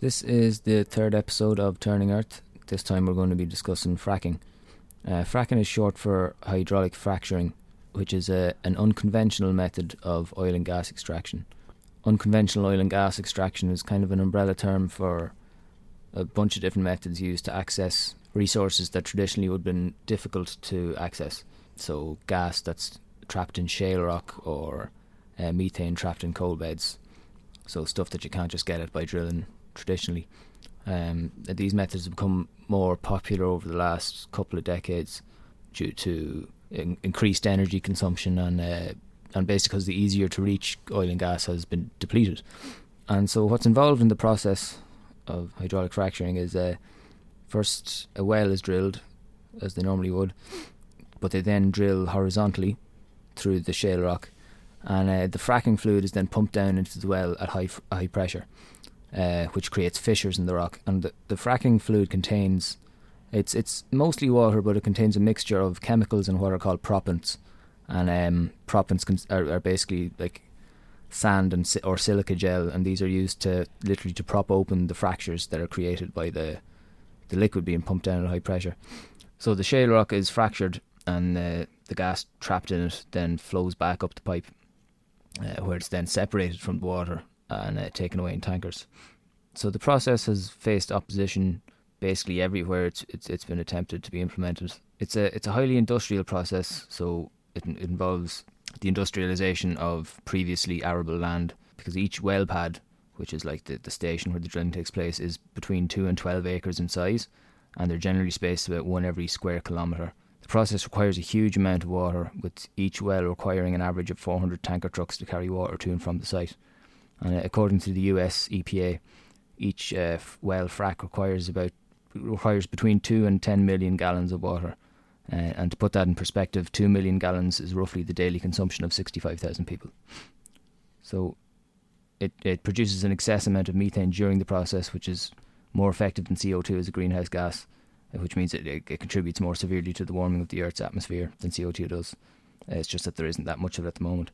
This is the third episode of Turning Earth. This time we're going to be discussing fracking. Uh, fracking is short for hydraulic fracturing, which is a, an unconventional method of oil and gas extraction. Unconventional oil and gas extraction is kind of an umbrella term for a bunch of different methods used to access resources that traditionally would have been difficult to access. So, gas that's trapped in shale rock or uh, methane trapped in coal beds. So, stuff that you can't just get at by drilling traditionally. Um, these methods have become more popular over the last couple of decades due to in- increased energy consumption and uh, and basically because the easier to reach oil and gas has been depleted. And so, what's involved in the process of hydraulic fracturing is uh, first a well is drilled, as they normally would, but they then drill horizontally through the shale rock, and uh, the fracking fluid is then pumped down into the well at high f- high pressure uh, which creates fissures in the rock. And the, the fracking fluid contains it's it's mostly water, but it contains a mixture of chemicals and what are called proppants. And um, proppants con- are, are basically like sand and si- or silica gel, and these are used to literally to prop open the fractures that are created by the the liquid being pumped down at high pressure. So the shale rock is fractured, and uh, the gas trapped in it then flows back up the pipe, uh, where it's then separated from the water and uh, taken away in tankers. So the process has faced opposition basically everywhere it's, it's it's been attempted to be implemented. It's a it's a highly industrial process, so it, it involves the industrialization of previously arable land because each well pad, which is like the, the station where the drilling takes place, is between two and twelve acres in size, and they're generally spaced about one every square kilometre. The process requires a huge amount of water, with each well requiring an average of 400 tanker trucks to carry water to and from the site. And uh, according to the US EPA, each uh, well frac requires about requires between two and ten million gallons of water. Uh, and to put that in perspective, two million gallons is roughly the daily consumption of sixty-five thousand people. So, it it produces an excess amount of methane during the process, which is more effective than CO two as a greenhouse gas, uh, which means it, it, it contributes more severely to the warming of the Earth's atmosphere than CO two does. Uh, it's just that there isn't that much of it at the moment.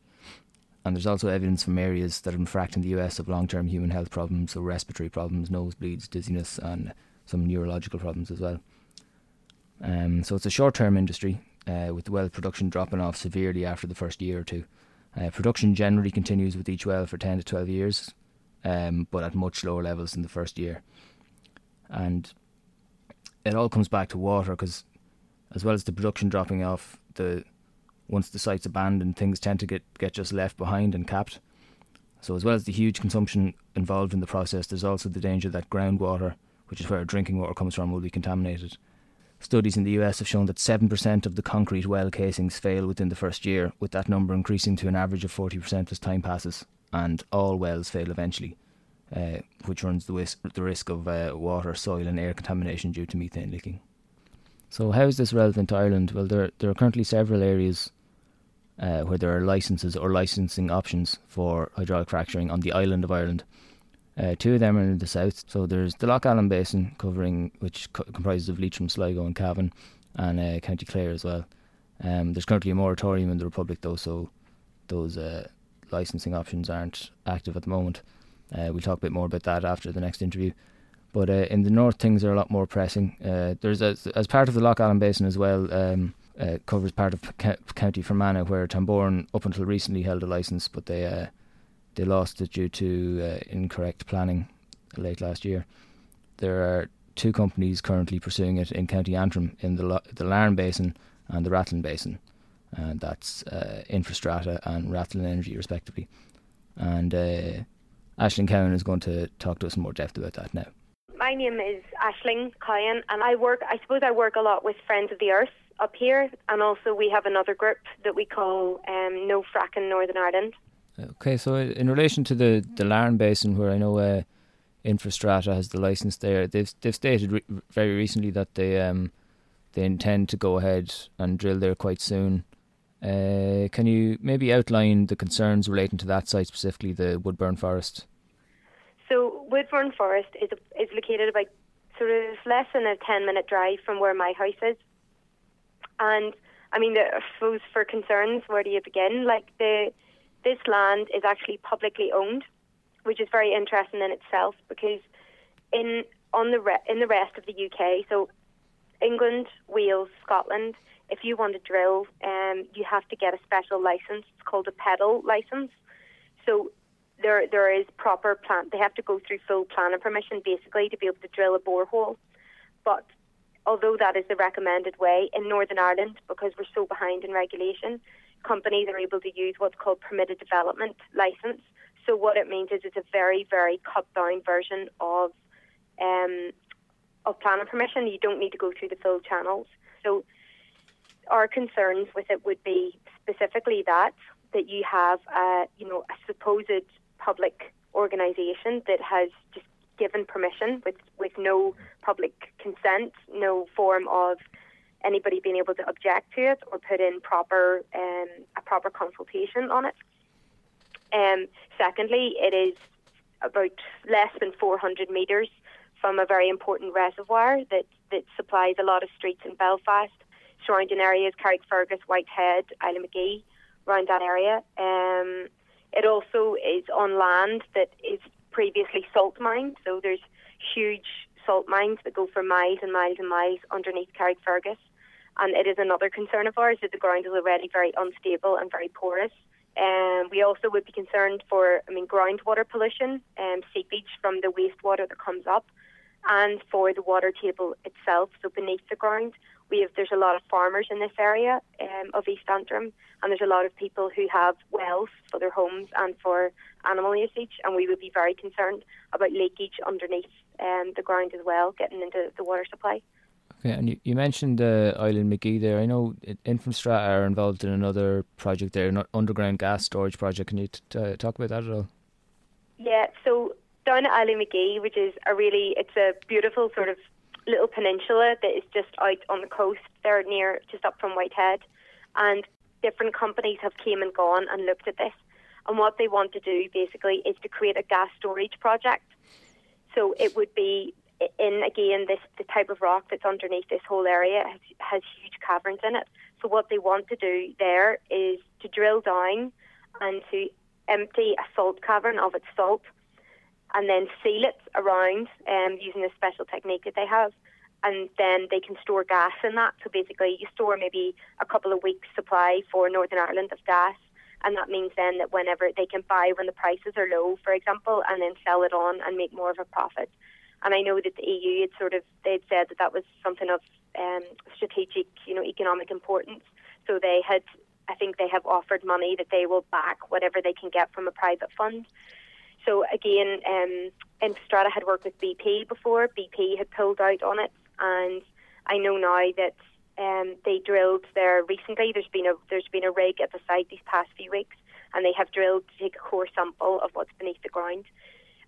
And there's also evidence from areas that have been fracked in the US of long term human health problems, so respiratory problems, nosebleeds, dizziness, and some neurological problems as well. Um, so it's a short term industry, uh, with well production dropping off severely after the first year or two. Uh, production generally continues with each well for 10 to 12 years, um, but at much lower levels than the first year. And it all comes back to water because, as well as the production dropping off, the once the site's abandoned, things tend to get, get just left behind and capped. So, as well as the huge consumption involved in the process, there's also the danger that groundwater, which is where drinking water comes from, will be contaminated. Studies in the US have shown that 7% of the concrete well casings fail within the first year, with that number increasing to an average of 40% as time passes, and all wells fail eventually, uh, which runs the, whis- the risk of uh, water, soil, and air contamination due to methane leaking. So, how is this relevant to Ireland? Well, there, there are currently several areas uh, where there are licenses or licensing options for hydraulic fracturing on the island of Ireland. Uh, two of them are in the south. So there's the Lough Allen Basin, covering which co- comprises of Leitrim, Sligo, and Cavan, and uh, County Clare as well. Um, there's currently a moratorium in the Republic, though, so those uh, licensing options aren't active at the moment. Uh, we'll talk a bit more about that after the next interview. But uh, in the north, things are a lot more pressing. Uh, there's a, as part of the Lough Allen Basin as well. Um, uh, covers part of County Fermanagh, where Tamboran up until recently held a license, but they uh, they lost it due to uh, incorrect planning late last year. There are two companies currently pursuing it in County Antrim in the the Larne Basin and the Rathlin Basin, and that's uh, Infrastrata and Rathlin Energy respectively. And Ashling Cowan is going to talk to us in more depth about that now. My name is Ashling Cowan, and I work. I suppose I work a lot with Friends of the Earth up here, and also we have another group that we call um, No Fracking Northern Ireland. Okay, so in relation to the the Larne Basin, where I know uh, Infrastrata has the license there, they've they've stated re- very recently that they um they intend to go ahead and drill there quite soon. Uh, can you maybe outline the concerns relating to that site specifically, the Woodburn Forest? So Woodburn Forest is is located about sort of less than a ten minute drive from where my house is, and I mean, I for concerns, where do you begin? Like the this land is actually publicly owned, which is very interesting in itself because in on the re- in the rest of the UK, so England, Wales, Scotland, if you want to drill, um, you have to get a special license. It's called a PEDL license. So there there is proper plan. They have to go through full planning permission basically to be able to drill a borehole. But although that is the recommended way in Northern Ireland, because we're so behind in regulation, companies are able to use what's called permitted development license. So what it means is it's a very very cut down version of um, of planning permission. You don't need to go through the full channels. So our concerns with it would be specifically that that you have a you know a supposed public organisation that has just given permission with with no public consent, no form of anybody being able to object to it or put in proper um, a proper consultation on it. Um, secondly, it is about less than 400 metres from a very important reservoir that, that supplies a lot of streets in Belfast, surrounding areas, Carrickfergus, Whitehead, Islandmagee, around that area. Um, it also is on land that is previously salt mined, so there's huge salt mines that go for miles and miles and miles underneath Carrickfergus. And it is another concern of ours that the ground is already very unstable and very porous. Um, we also would be concerned for, I mean, groundwater pollution, um, seepage from the wastewater that comes up and for the water table itself, so beneath the ground. We have there's a lot of farmers in this area um, of East Antrim, and there's a lot of people who have wells for their homes and for animal usage, and we would be very concerned about leakage underneath um, the ground as well, getting into the water supply. Okay, and you, you mentioned uh, Islandmagee there. I know Infrastrata are involved in another project there, an underground gas storage project. Can you t- uh, talk about that at all? Yeah, so down at Islandmagee, which is a really, it's a beautiful sort of little peninsula that is just out on the coast there near, just up from Whitehead. And different companies have came and gone and looked at this. And what they want to do basically is to create a gas storage project. So it would be in again this the type of rock that's underneath this whole area has, has huge caverns in it. So what they want to do there is to drill down and to empty a salt cavern of its salt and then seal it around um, using a special technique that they have. And then they can store gas in that. So basically, you store maybe a couple of weeks' supply for Northern Ireland of gas. And that means then that whenever they can buy when the prices are low, for example, and then sell it on and make more of a profit. And I know that the EU had sort of they'd said that that was something of um, strategic, you know, economic importance. So they had, I think, they have offered money that they will back whatever they can get from a private fund. So again, um, had worked with BP before. BP had pulled out on it, and I know now that um, they drilled there recently. There's been a there's been a rig at the site these past few weeks, and they have drilled to take a core sample of what's beneath the ground.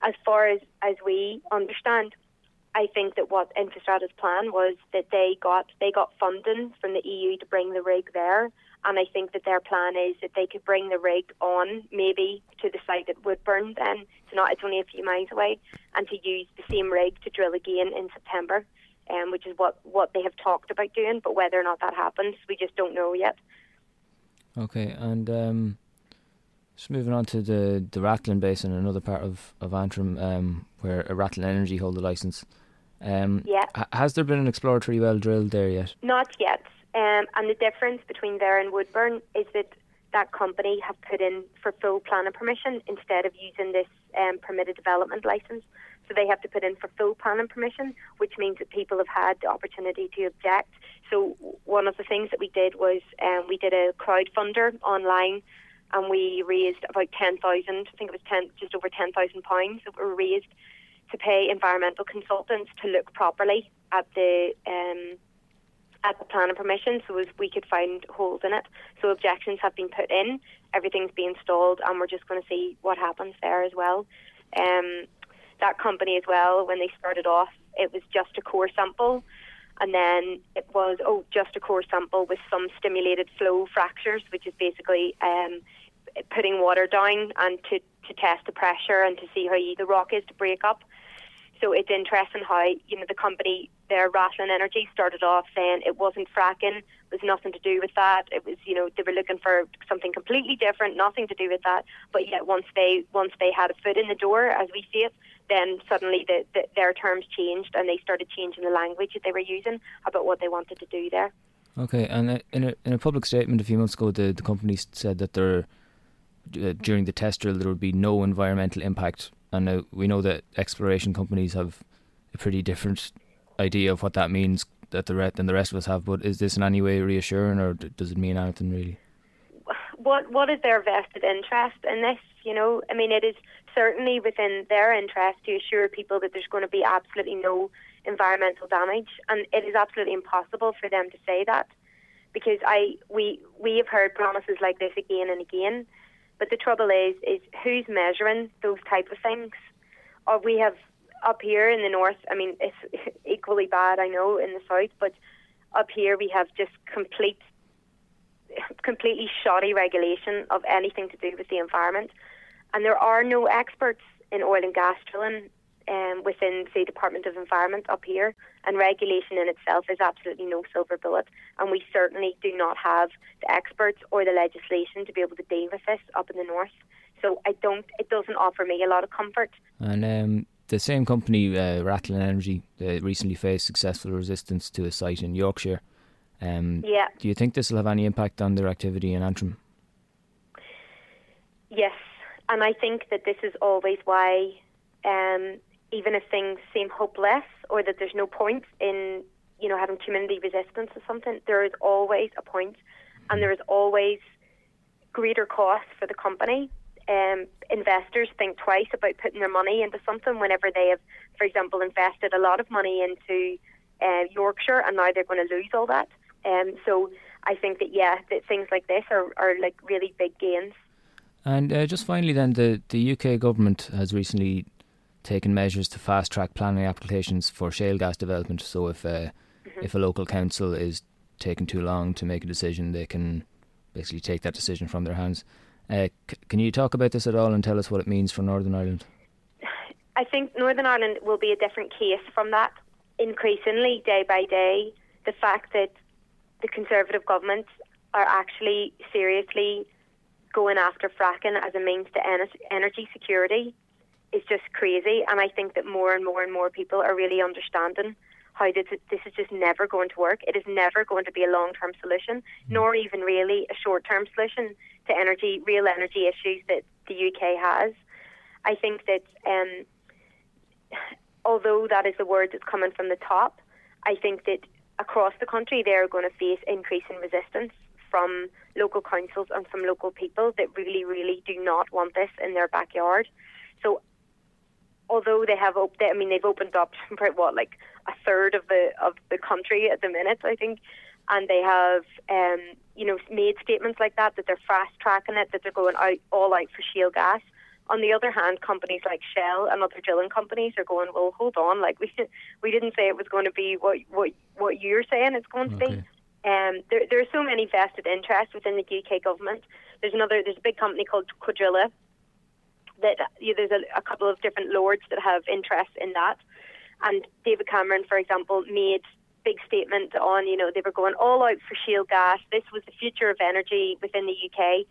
As far as as we understand, I think that what Infrastrata's plan was that they got they got funding from the EU to bring the rig there, and I think that their plan is that they could bring the rig on maybe to the site at Woodburn then. It's not it's only a few miles away and to use the same rig to drill again in September. Um, which is what, what they have talked about doing, but whether or not that happens, we just don't know yet. Okay, and um, just moving on to the the Rathlin Basin, another part of of Antrim, um, where a Rathlin Energy hold the license. Um, yeah. has there been an exploratory well drilled there yet? Not yet. Um, and the difference between there and Woodburn is that that company have put in for full planning permission instead of using this um, permitted development license. So they have to put in for full planning permission, which means that people have had the opportunity to object. So one of the things that we did was um, we did a crowdfunder online, and we raised about ten thousand. I think it was ten, just over ten thousand pounds that were raised to pay environmental consultants to look properly at the um, at the planning permission so as we could find holes in it. So objections have been put in, everything's been installed, and we're just going to see what happens there as well. Um, that company as well, when they started off, it was just a core sample, and then it was oh just a core sample with some stimulated flow fractures, which is basically um, putting water down and to to test the pressure and to see how the rock is to break up. So it's interesting how you know the company, their Rathlin Energy, started off saying it wasn't fracking, it was nothing to do with that. It was you know they were looking for something completely different, nothing to do with that. But yet once they once they had a foot in the door, as we see it, then suddenly the, the, their terms changed and they started changing the language that they were using about what they wanted to do there. Okay, and uh, in a in a public statement a few months ago, the the company said that there uh, during the test drill there would be no environmental impact, and now we know that exploration companies have a pretty different idea of what that means that the re- than the rest of us have. But is this in any way reassuring, or does it mean anything really? What what is their vested interest in this? You know, I mean, it is certainly within their interest to assure people that there's going to be absolutely no environmental damage, and it is absolutely impossible for them to say that because I we we have heard promises like this again and again, but the trouble is is who's measuring those type of things? Or we have up here in the north. I mean, it's equally bad, I know, in the south, but up here we have just complete completely shoddy regulation of anything to do with the environment. And there are no experts in oil and gas drilling um, within, say, Department of Environment up here, and regulation in itself is absolutely no silver bullet. And we certainly do not have the experts or the legislation to be able to deal with this up in the north. So I don't. It doesn't offer me a lot of comfort. And um, the same company, uh, Rathlin Energy, uh, recently faced successful resistance to a site in Yorkshire. Um, yeah. Do you think this will have any impact on their activity in Antrim? Yes, and I think that this is always why um, even if things seem hopeless or that there's no point in you know having community resistance or something, there is always a point, and there is always greater cost for the company. Um, investors think twice about putting their money into something whenever they have, for example, invested a lot of money into uh, Yorkshire and now they're going to lose all that. Um, so I think that yeah, that things like this are, are like really big gains. And uh, just finally, then the the UK government has recently taken measures to fast track planning applications for shale gas development. So if uh, mm-hmm. if a local council is taking too long to make a decision, they can basically take that decision from their hands. Uh, c- can you talk about this at all and tell us what it means for Northern Ireland? I think Northern Ireland will be a different case from that. Increasingly, day by day, the fact that the Conservative government are actually seriously going after fracking as a means to energy security is just crazy. And I think that more and more and more people are really understanding how this, this is just never going to work. It is never going to be a long term solution, hmm. nor even really a short term solution to energy, real energy issues that the UK has. I think that um, although that is the word that's coming from the top, I think that across the country they are going to face increasing resistance from local councils and from local people that really, really do not want this in their backyard. So although they have, op- they, I mean, they've opened up what like a third of the of the country at the minute, I think, and they have, um, you know, made statements like that that they're fast tracking it, that they're going out all out for shale gas. On the other hand, companies like Shell and other drilling companies are going, well, hold on, like we we didn't say it was going to be what what what you're saying it's going to be. Um, there, there are so many vested interests within the UK government. There's another, there's a big company called Cuadrilla that you know, there's a, a couple of different lords that have interest in that. And David Cameron, for example, made big statement on, you know, they were going all out for shale gas. This was the future of energy within the UK.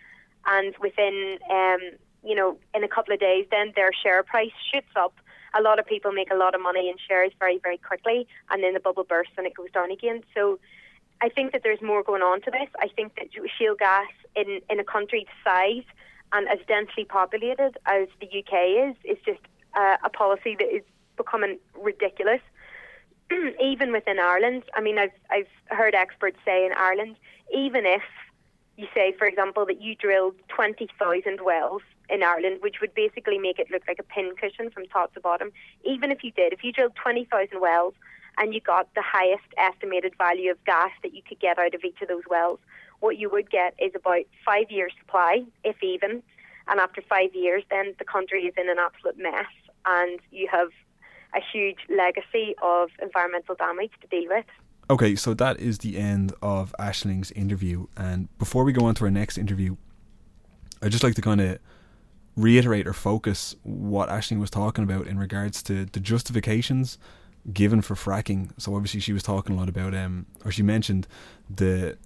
And within, um, you know, in a couple of days, then their share price shoots up. A lot of people make a lot of money in shares very, very quickly, and then the bubble bursts and it goes down again. So I think that there's more going on to this. I think that shale gas in, in a country's size and as densely populated as the UK is, is just uh, a policy that is becoming ridiculous. even within Ireland, I mean, I've I've heard experts say in Ireland, even if you say, for example, that you drilled twenty thousand wells in Ireland, which would basically make it look like a pincushion from top to bottom. Even if you did, if you drilled twenty thousand wells and you got the highest estimated value of gas that you could get out of each of those wells, what you would get is about five years' supply, if even. And after five years, then the country is in an absolute mess, and you have a huge legacy of environmental damage to deal with. Okay, so that is the end of Ashling's interview. And before we go on to our next interview, I'd just like to kind of reiterate or focus what Ashling was talking about in regards to the justifications given for fracking. So obviously she was talking a lot about um or she mentioned the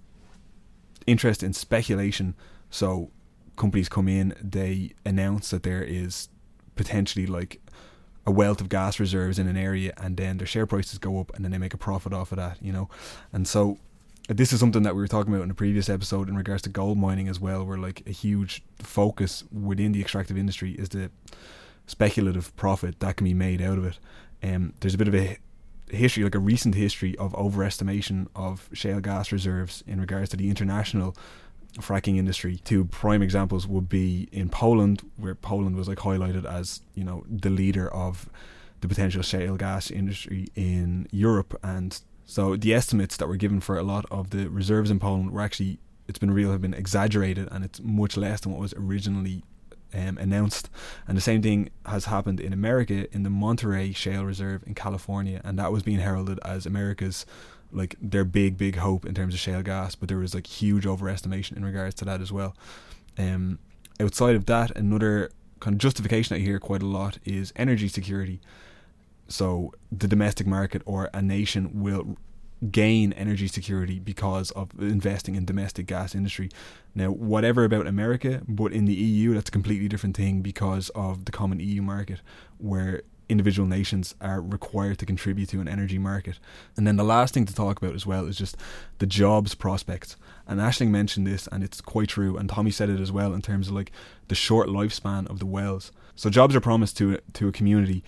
interest in speculation. So companies come in, they announce that there is potentially like a wealth of gas reserves in an area and then their share prices go up and then they make a profit off of that, you know. And so this is something that we were talking about in a previous episode in regards to gold mining as well, where like a huge focus within the extractive industry is the speculative profit that can be made out of it. Um, there's a bit of a history, like a recent history of overestimation of shale gas reserves in regards to the international fracking industry. Two prime examples would be in Poland, where Poland was like highlighted as you know the leader of the potential shale gas industry in Europe, and so the estimates that were given for a lot of the reserves in Poland were actually it's been real have been exaggerated, and it's much less than what was originally um, announced. And the same thing has happened in America in the Monterey Shale Reserve in California, and that was being heralded as America's like their big big hope in terms of shale gas, but there was like huge overestimation in regards to that as well. Um, outside of that, another kind of justification I hear quite a lot is energy security. So the domestic market or a nation will gain energy security because of investing in domestic gas industry. Now, whatever about America, but in the EU, that's a completely different thing because of the common EU market, where individual nations are required to contribute to an energy market. And then the last thing to talk about as well is just the jobs prospects. And Ashling mentioned this, and it's quite true. And Tommy said it as well in terms of like the short lifespan of the wells. So jobs are promised to to a community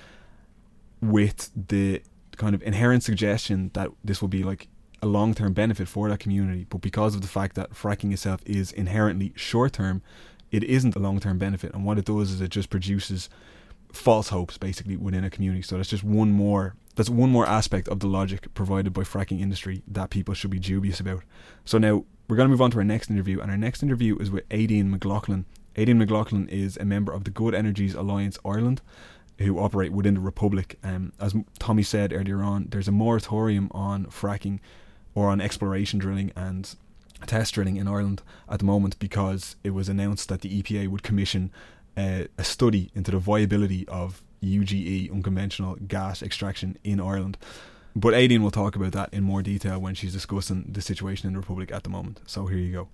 with the kind of inherent suggestion that this will be like a long term benefit for that community. But because of the fact that fracking itself is inherently short term, it isn't a long term benefit. And what it does is it just produces false hopes basically within a community. So that's just one more that's one more aspect of the logic provided by fracking industry that people should be dubious about. So now we're going to move on to our next interview, and our next interview is with Aideen McLaughlin. Aideen McLaughlin is a member of the Good Energies Alliance Ireland, who operate within the Republic. Um, as Tommy said earlier on, there's a moratorium on fracking or on exploration drilling and test drilling in Ireland at the moment because it was announced that the EPA would commission a, study into the viability of UGE, unconventional gas extraction in Ireland. But Aideen will talk about that in more detail when she's discussing the situation in the Republic at the moment. So here you go.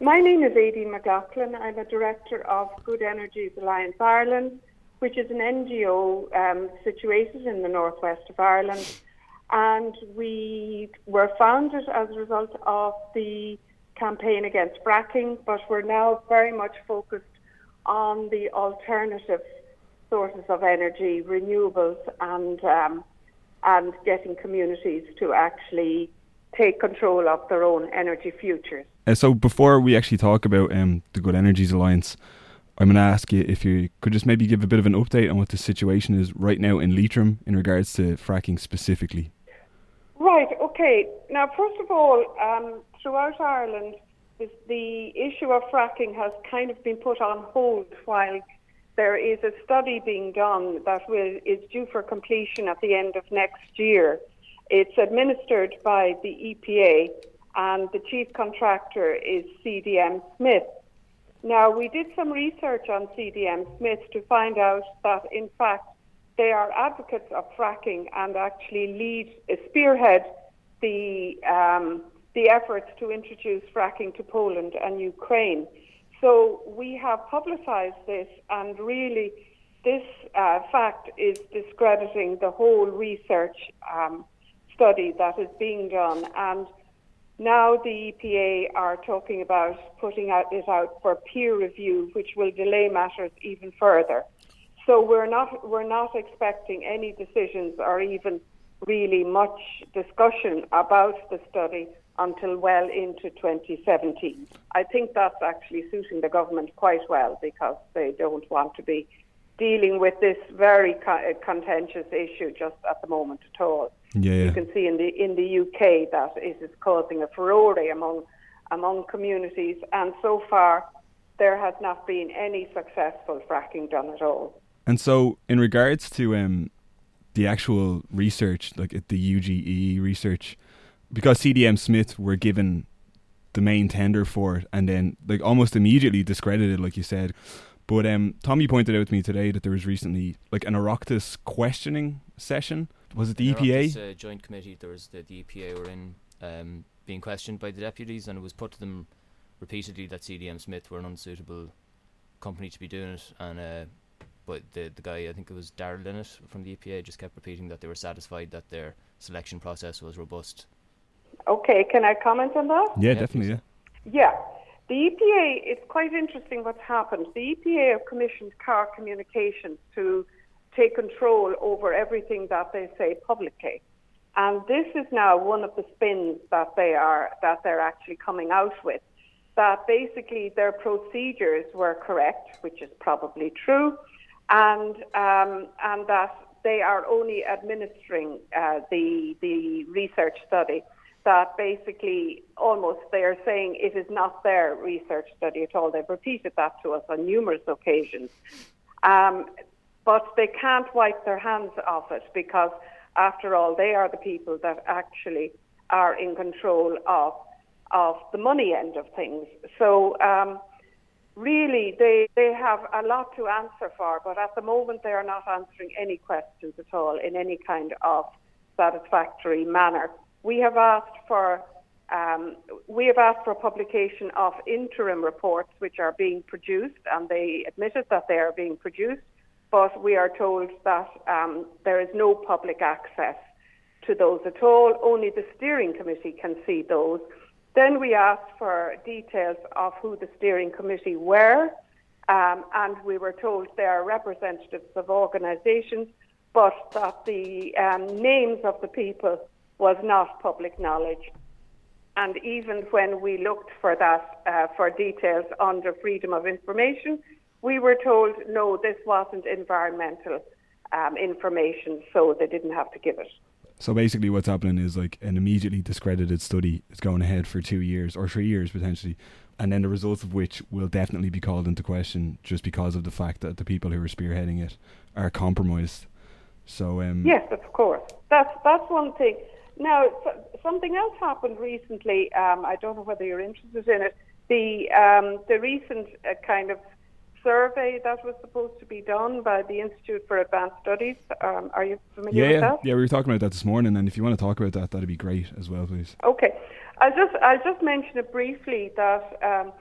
My name is Aideen McLaughlin. I'm a director of Good Energies Alliance Ireland, which is an NGO um, situated in the northwest of Ireland. And we were founded as a result of the campaign against fracking, but we're now very much focused on the alternative sources of energy, renewables, and um, and getting communities to actually take control of their own energy futures. Uh, so before we actually talk about um, the Good Energies Alliance, I'm going to ask you if you could just maybe give a bit of an update on what the situation is right now in Leitrim in regards to fracking specifically. Right. Okay. Now, first of all, um, throughout Ireland, the issue of fracking has kind of been put on hold while there is a study being done that will, is due for completion at the end of next year. It's administered by the EPA, and the chief contractor is CDM Smith. Now, we did some research on CDM Smith to find out that, in fact, they are advocates of fracking and actually lead, spearhead the um, the efforts to introduce fracking to Poland and Ukraine. So we have publicized this, and really, this uh, fact is discrediting the whole research um, study that is being done. And now the EPA are talking about putting out, it out for peer review, which will delay matters even further. So we're not we're not expecting any decisions or even really much discussion about the study until well into 2017. I think that's actually suiting the government quite well because they don't want to be dealing with this very uh, contentious issue just at the moment at all. Yeah, yeah. You can see in the in the UK that it is causing a furore among among communities, and so far there has not been any successful fracking done at all. And so, in regards to um, the actual research, like the UGE research, because CDM Smith were given the main tender for it and then like almost immediately discredited, like you said. But um, Tommy pointed out to me today that there was recently like an Oireachtas questioning session. Was it the EPA? Uh, joint committee. There was the, the EPA were in um, being questioned by the deputies, and it was put to them repeatedly that CDM Smith were an unsuitable company to be doing it. And uh, but the the guy, I think it was Darrell Linnett from the EPA, just kept repeating that they were satisfied that their selection process was robust. Okay, can I comment on that? Yeah, Yeah, definitely. Yeah. Yeah. The EPA, it's quite interesting what's happened. The EPA have commissioned Carr Communications to take control over everything that they say publicly. And this is now one of the spins that they are that they're actually coming out with. That basically their procedures were correct, which is probably true, and um, and that they are only administering uh, the the research study. That basically almost they are saying it is not their research study at all. They've repeated that to us on numerous occasions. Um, but they can't wipe their hands off it because, after all, they are the people that actually are in control of of the money end of things. So, um, really, they they have a lot to answer for. But at the moment, they are not answering any questions at all in any kind of satisfactory manner. We have asked for. Um, we have asked for publication of interim reports which are being produced, and they admitted that they are being produced but we are told that um, there is no public access to those at all. Only the steering committee can see those. Then we asked for details of who the steering committee were, um, and we were told they are representatives of organisations, but that the um, names of the people was not public knowledge. And even when we looked for that, uh, for details under freedom of information, we were told no, this wasn't environmental um, information, so they didn't have to give it. So basically, what's happening is like an immediately discredited study is going ahead for two years or three years potentially, and then the results of which will definitely be called into question just because of the fact that the people who are spearheading it are compromised. So um, yes, of course, that's that's one thing. Now, something else happened recently. Um, I don't know whether you're interested in it. The um, the recent uh, kind of survey that was supposed to be done by the Institute for Advanced Studies. Um, are you familiar yeah, with that? yeah. We were talking about that this morning, and if you want to talk about that, that'd be great as well, please. Okay, I'll just I'll just mention it briefly that um,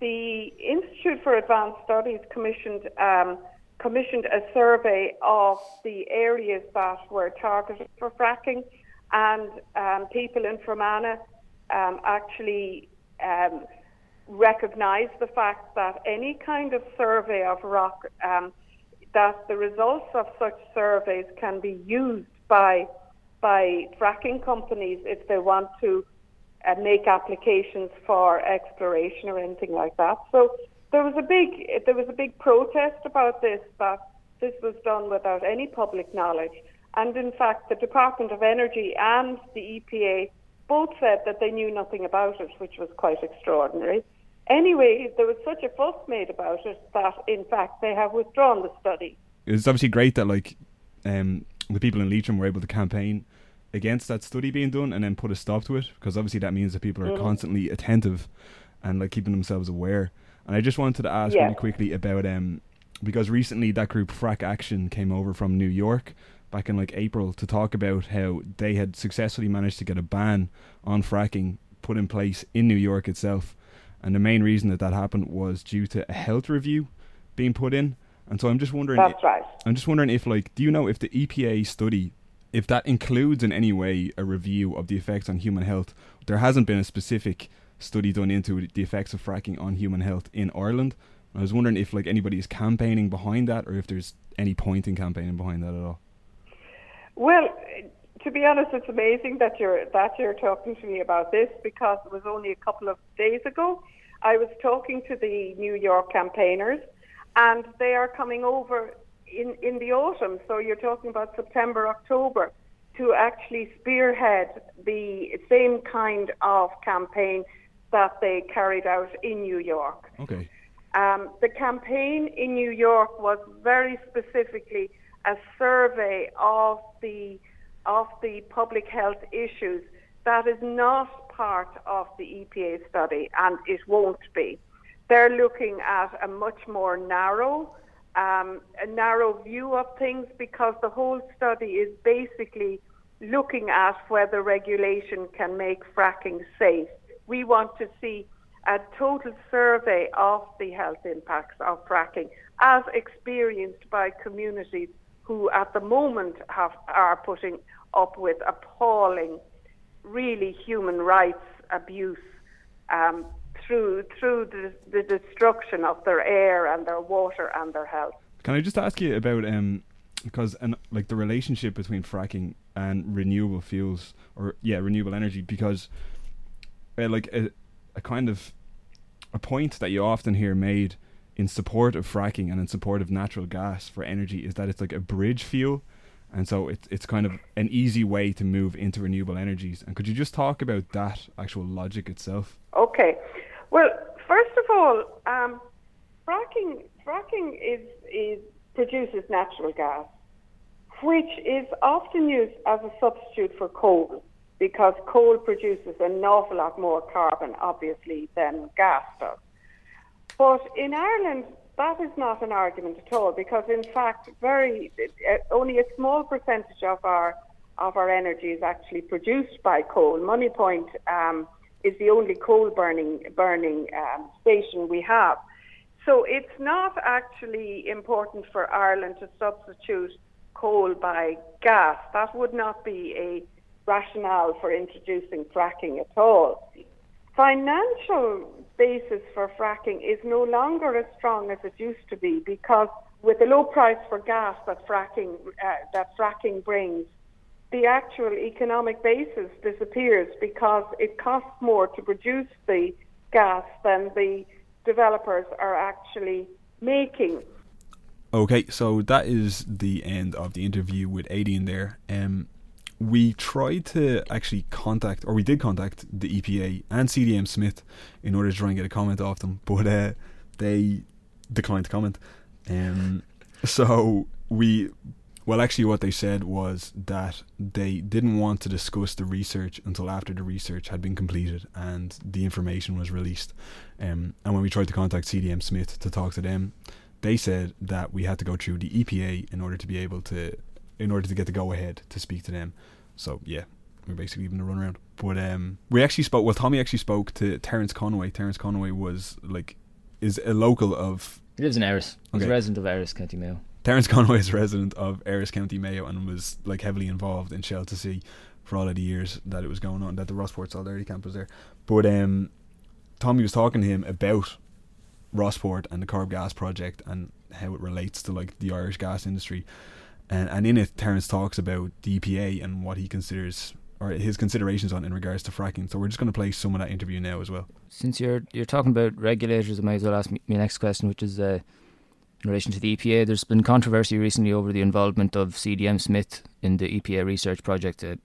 the Institute for Advanced Studies commissioned um, commissioned a survey of the areas that were targeted for fracking, and um, people in Fermanagh um, actually um, recognise the fact that any kind of survey of rock, um, that the results of such surveys can be used by by fracking companies if they want to uh, make applications for exploration or anything like that. So there was a big there was a big protest about this that this was done without any public knowledge. And in fact, the Department of Energy and the EPA both said that they knew nothing about it, which was quite extraordinary. Anyway, there was such a fuss made about it that, in fact, they have withdrawn the study. It's obviously great that like um, the people in Leitrim were able to campaign against that study being done and then put a stop to it because obviously that means that people are Mm. constantly attentive and like keeping themselves aware. And I just wanted to ask Yeah. really quickly about um because recently that group Frack Action came over from New York back in like April to talk about how they had successfully managed to get a ban on fracking put in place in New York itself. And the main reason that that happened was due to a health review being put in. And so I'm just wondering That's right. I'm just wondering if, like, do you know if the EPA study, if that includes in any way a review of the effects on human health? There hasn't been a specific study done into the effects of fracking on human health in Ireland. I was wondering if, like, anybody is campaigning behind that, or if there's any point in campaigning behind that at all. Well, to be honest, it's amazing that you're that you're talking to me about this because it was only a couple of days ago. I was talking to the New York campaigners, and they are coming over in in the autumn. So you're talking about September, October, to actually spearhead the same kind of campaign that they carried out in New York. Okay. Um, the campaign in New York was very specifically a survey of the of the public health issues that is not part of the EPA study, and it won't be. They're looking at a much more narrow, um, a narrow view of things because the whole study is basically looking at whether regulation can make fracking safe. We want to see a total survey of the health impacts of fracking as experienced by communities who at the moment have, are putting up with appalling, really human rights abuse um, through through the, the, destruction of their air and their water and their health. Can I just ask you about um, because and like the relationship between fracking and renewable fuels or yeah renewable energy because uh, like a, a kind of a point that you often hear made in support of fracking and in support of natural gas for energy is that it's like a bridge fuel and so it's it's kind of an easy way to move into renewable energies. And could you just talk about that actual logic itself? Okay. Well first of all um, fracking fracking is is produces natural gas, which is often used as a substitute for coal because coal produces an awful lot more carbon, obviously, than gas does. But in Ireland, that is not an argument at all because, in fact, very uh, only a small percentage of our of our energy is actually produced by coal. Moneypoint um, is the only coal burning burning um, station we have. So it's not actually important for Ireland to substitute coal by gas. That would not be a rationale for introducing fracking at all. Financial basis for fracking is no longer as strong as it used to be because with the low price for gas that fracking uh, that fracking brings, the actual economic basis disappears because it costs more to produce the gas than the developers are actually making. Okay, so that is the end of the interview with Aidan there. Um, we tried to actually contact, or we did contact the EPA and CDM Smith in order to try and get a comment off them, but uh, they declined to comment. Um, so we well, actually, what they said was that they didn't want to discuss the research until after the research had been completed and the information was released. Um, and when we tried to contact CDM Smith to talk to them, they said that we had to go through the EPA in order to be able to, in order to get the go ahead to speak to them. So yeah, we're basically even a run around. But um, we actually spoke. Well, Tommy actually spoke to Terence Conway. Terence Conway was like, is a local of. He lives in Erris. He's a resident of Erris, County Mayo. Terence Conway is a resident of Erris County Mayo and was like heavily involved in Shell to Sea for all of the years that it was going on, that the Rossport Solidarity Camp was there. But um, Tommy was talking to him about Rossport and the Corrib Gas project and how it relates to like the Irish gas industry. And, and in it, Terence talks about the EPA and what he considers or his considerations on in regards to fracking. So we're just going to play some of that interview now as well. Since you're you're talking about regulators, I might as well ask me my next question, which is uh, in relation to the EPA. There's been controversy recently over the involvement of CDM Smith in the EPA research project. Uh,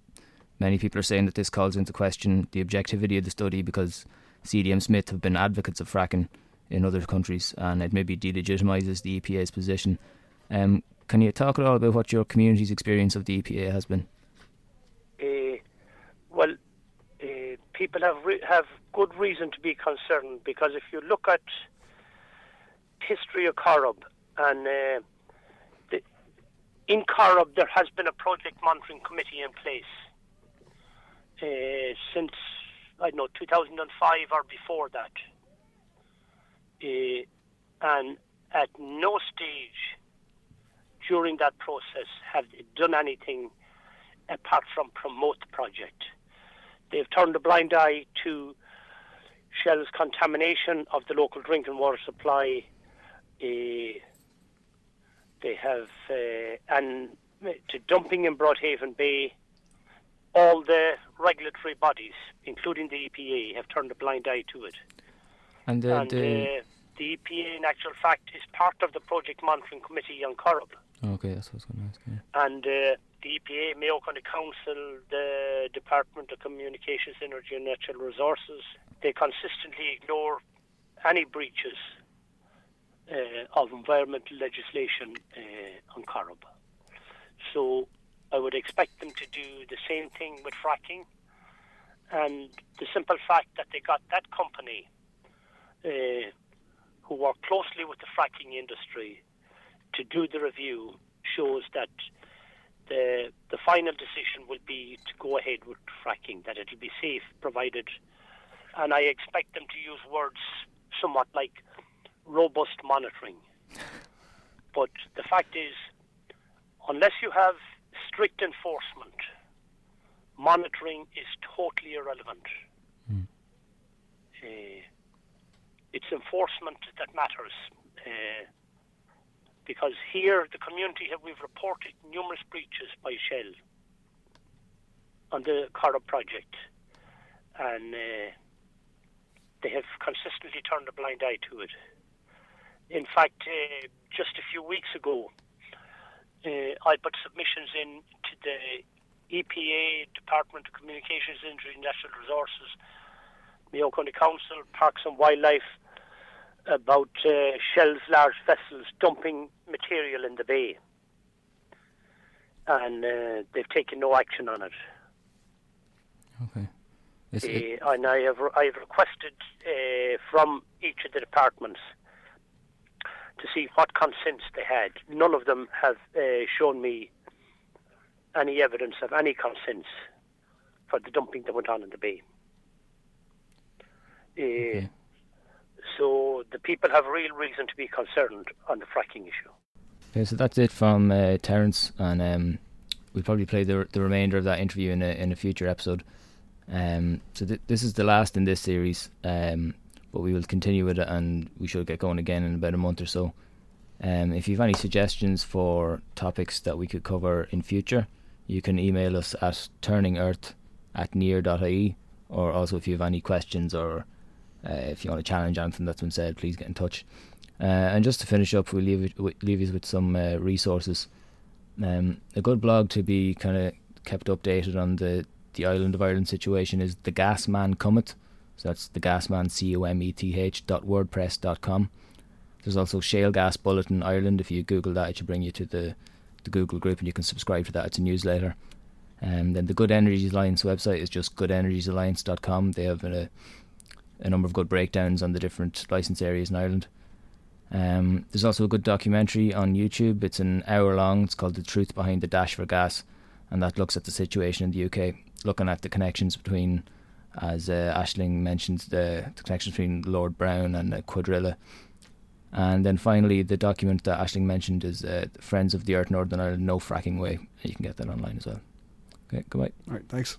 many people are saying that this calls into question the objectivity of the study because CDM Smith have been advocates of fracking in other countries and it maybe delegitimises the EPA's position. Um, can you talk at all about what your community's experience of the EPA has been? Uh, well, uh, people have re- have good reason to be concerned because if you look at history of Corrib, and uh, the, in Corrib there has been a project monitoring committee in place since I don't know 2005 or before that, and at no stage during that process have they done anything apart from promote the project. They've turned a blind eye to Shell's contamination of the local drinking water supply uh, they have uh, and to dumping in Broadhaven Bay. All the regulatory bodies, including the EPA, have turned a blind eye to it. And, uh, and the, the EPA, in actual fact, is part of the Project Monitoring Committee on Corrib. Okay, that's what I was going to ask. Yeah. And uh, the EPA, Mayo County Council, the Department of Communications, Energy and Natural Resources, they consistently ignore any breaches uh, of environmental legislation uh, on Corrib. So I would expect them to do the same thing with fracking. And the simple fact that they got that company uh, who work closely with the fracking industry to do the review shows that the the final decision will be to go ahead with fracking, that it'll be safe provided and I expect them to use words somewhat like robust monitoring. But the fact is, unless you have strict enforcement, monitoring is totally irrelevant. Mm. Uh, it's enforcement that matters. Uh, because here, the community have we've reported numerous breaches by Shell on the Corrib project, and uh, they have consistently turned a blind eye to it. In fact, uh, just a few weeks ago, uh, I put submissions in to the EPA, Department of Communications, Industry and Natural Resources, Mayo County Council, Parks and Wildlife, about uh, Shell's large vessels dumping material in the bay. And uh, they've taken no action on it. Okay. Uh, and I have, I have requested uh, from each of the departments to see what consents they had. None of them have uh, shown me any evidence of any consents for the dumping that went on in the bay. Uh, okay. So the people have real reason to be concerned on the fracking issue. Okay, so that's it from uh, Terence, and um, we'll probably play the the remainder of that interview in a in a future episode. Um, so th- this is the last in this series, um, but we will continue with it, and we should get going again in about a month or so. Um, if you have any suggestions for topics that we could cover in future, you can email us at turningearth at near.ie, or also if you have any questions or uh, if you want to challenge anything that's been said, please get in touch. Uh, and just to finish up, we'll leave, it, leave you with some uh, resources. Um, a good blog to be kind of kept updated on the, the island of Ireland situation is The Gas Man Cometh. So that's the Gasman, C U M E T H, dot wordpress dot com. There's also Shale Gas Bulletin Ireland. If you Google that, it should bring you to the, the Google group and you can subscribe to that. It's a newsletter. And um, then the Good Energies Alliance website is just goodenergiesalliance.com. They have a, a number of good breakdowns on the different license areas in Ireland. Um, there's also a good documentary on YouTube. It's an hour long. It's called The Truth Behind the Dash for Gas, and that looks at the situation in the UK, looking at the connections between, as uh, Ashling mentioned, the, the connections between Lord Browne and uh, Cuadrilla. And then finally, the document that Ashling mentioned is uh, Friends of the Earth Northern Ireland No Fracking Way. You can get that online as well. Okay, goodbye. All right, thanks.